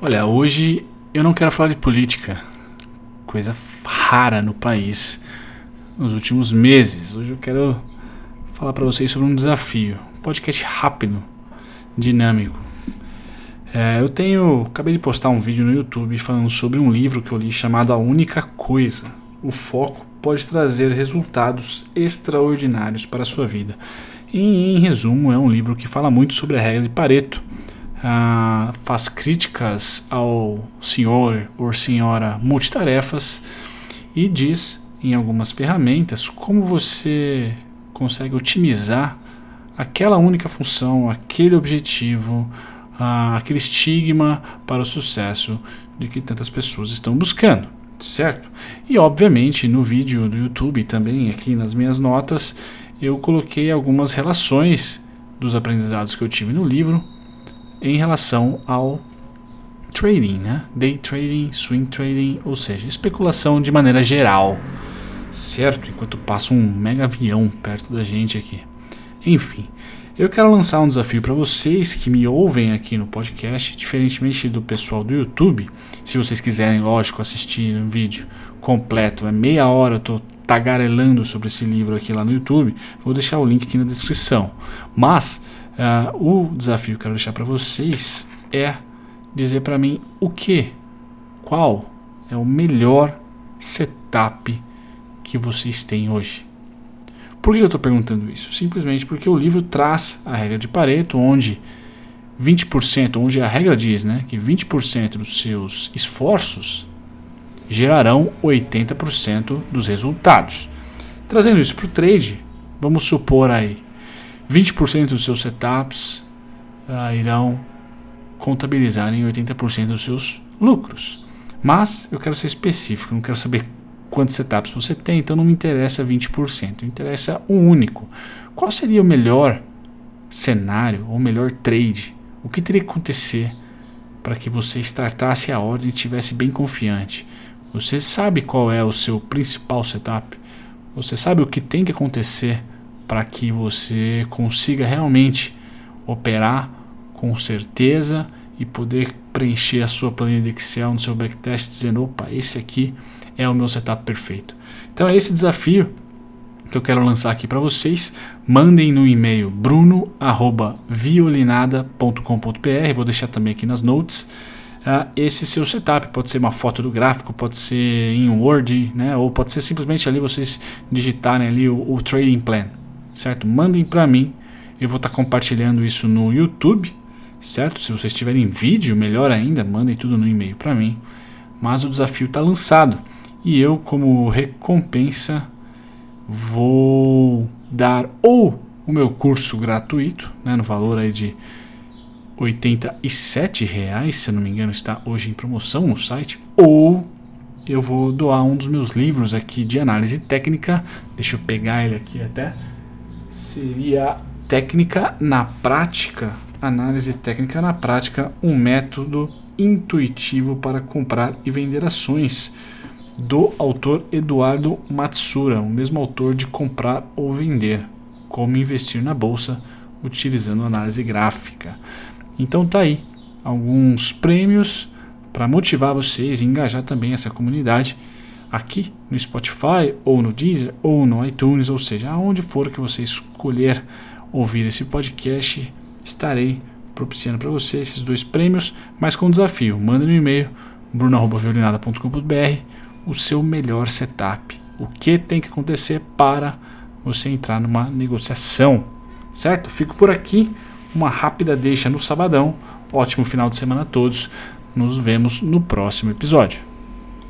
Olha, hoje eu não quero falar de política, coisa rara no país nos últimos meses. Hoje eu quero falar para vocês sobre um desafio, um podcast rápido, dinâmico. É, eu tenho, acabei de postar um vídeo no YouTube falando sobre um livro que eu li chamado A Única Coisa. O foco pode trazer resultados extraordinários para a sua vida. E, em resumo, é um livro que fala muito sobre a regra de Pareto ah, faz críticas ao senhor ou senhora multitarefas e diz em algumas ferramentas como você consegue otimizar aquela única função, aquele objetivo, ah, aquele estigma para o sucesso de que tantas pessoas estão buscando, certo? E obviamente no vídeo do YouTube também aqui nas minhas notas eu coloquei algumas relações dos aprendizados que eu tive no livro em relação ao trading, né? Day trading, swing trading, ou seja, especulação de maneira geral, certo? Enquanto passa um mega avião perto da gente aqui. Enfim, eu quero lançar um desafio para vocês que me ouvem aqui no podcast, diferentemente do pessoal do YouTube. Se vocês quiserem, lógico, assistir um vídeo completo, é meia hora, eu tô tagarelando sobre esse livro aqui lá no YouTube. Vou deixar o link aqui na descrição. Mas Uh, o desafio que eu quero deixar para vocês é dizer para mim o que, qual é o melhor setup que vocês têm hoje. Por que eu estou perguntando isso? Simplesmente porque o livro traz a regra de Pareto, onde 20%, onde a regra diz né, que 20% dos seus esforços gerarão 80% dos resultados. Trazendo isso para o trade, vamos supor aí 20% dos seus setups uh, irão contabilizar em 80% dos seus lucros. Mas eu quero ser específico, não quero saber quantos setups você tem, então não me interessa 20%, me interessa um único. Qual seria o melhor cenário ou melhor trade? O que teria que acontecer para que você startasse a ordem e estivesse bem confiante? Você sabe qual é o seu principal setup? Você sabe o que tem que acontecer para que você consiga realmente operar com certeza e poder preencher a sua planilha de Excel no seu backtest dizendo, opa, esse aqui é o meu setup perfeito. Então é esse desafio que eu quero lançar aqui para vocês. Mandem no e-mail bruno@violinada.com.br, vou deixar também aqui nas notes. Uh, esse seu setup pode ser uma foto do gráfico, pode ser em Word, né, ou pode ser simplesmente ali vocês digitarem ali o, o trading plan certo? Mandem para mim. Eu vou estar tá compartilhando isso no YouTube, certo? Se vocês tiverem vídeo, melhor ainda, mandem tudo no e-mail para mim. Mas o desafio está lançado e eu, como recompensa, vou dar ou o meu curso gratuito, né, no valor aí de R$ reais, se eu não me engano, está hoje em promoção no site, ou eu vou doar um dos meus livros aqui de análise técnica. Deixa eu pegar ele aqui até seria técnica na prática, análise técnica na prática, um método intuitivo para comprar e vender ações do autor Eduardo Matsura, o mesmo autor de Comprar ou Vender, como investir na bolsa utilizando análise gráfica. Então tá aí alguns prêmios para motivar vocês e engajar também essa comunidade aqui no Spotify, ou no Deezer, ou no iTunes, ou seja, aonde for que você escolher ouvir esse podcast, estarei propiciando para você esses dois prêmios, mas com desafio. Manda no e-mail bruno.violinada.com.br o seu melhor setup. O que tem que acontecer para você entrar numa negociação, certo? Fico por aqui. Uma rápida deixa no sabadão. Ótimo final de semana a todos. Nos vemos no próximo episódio.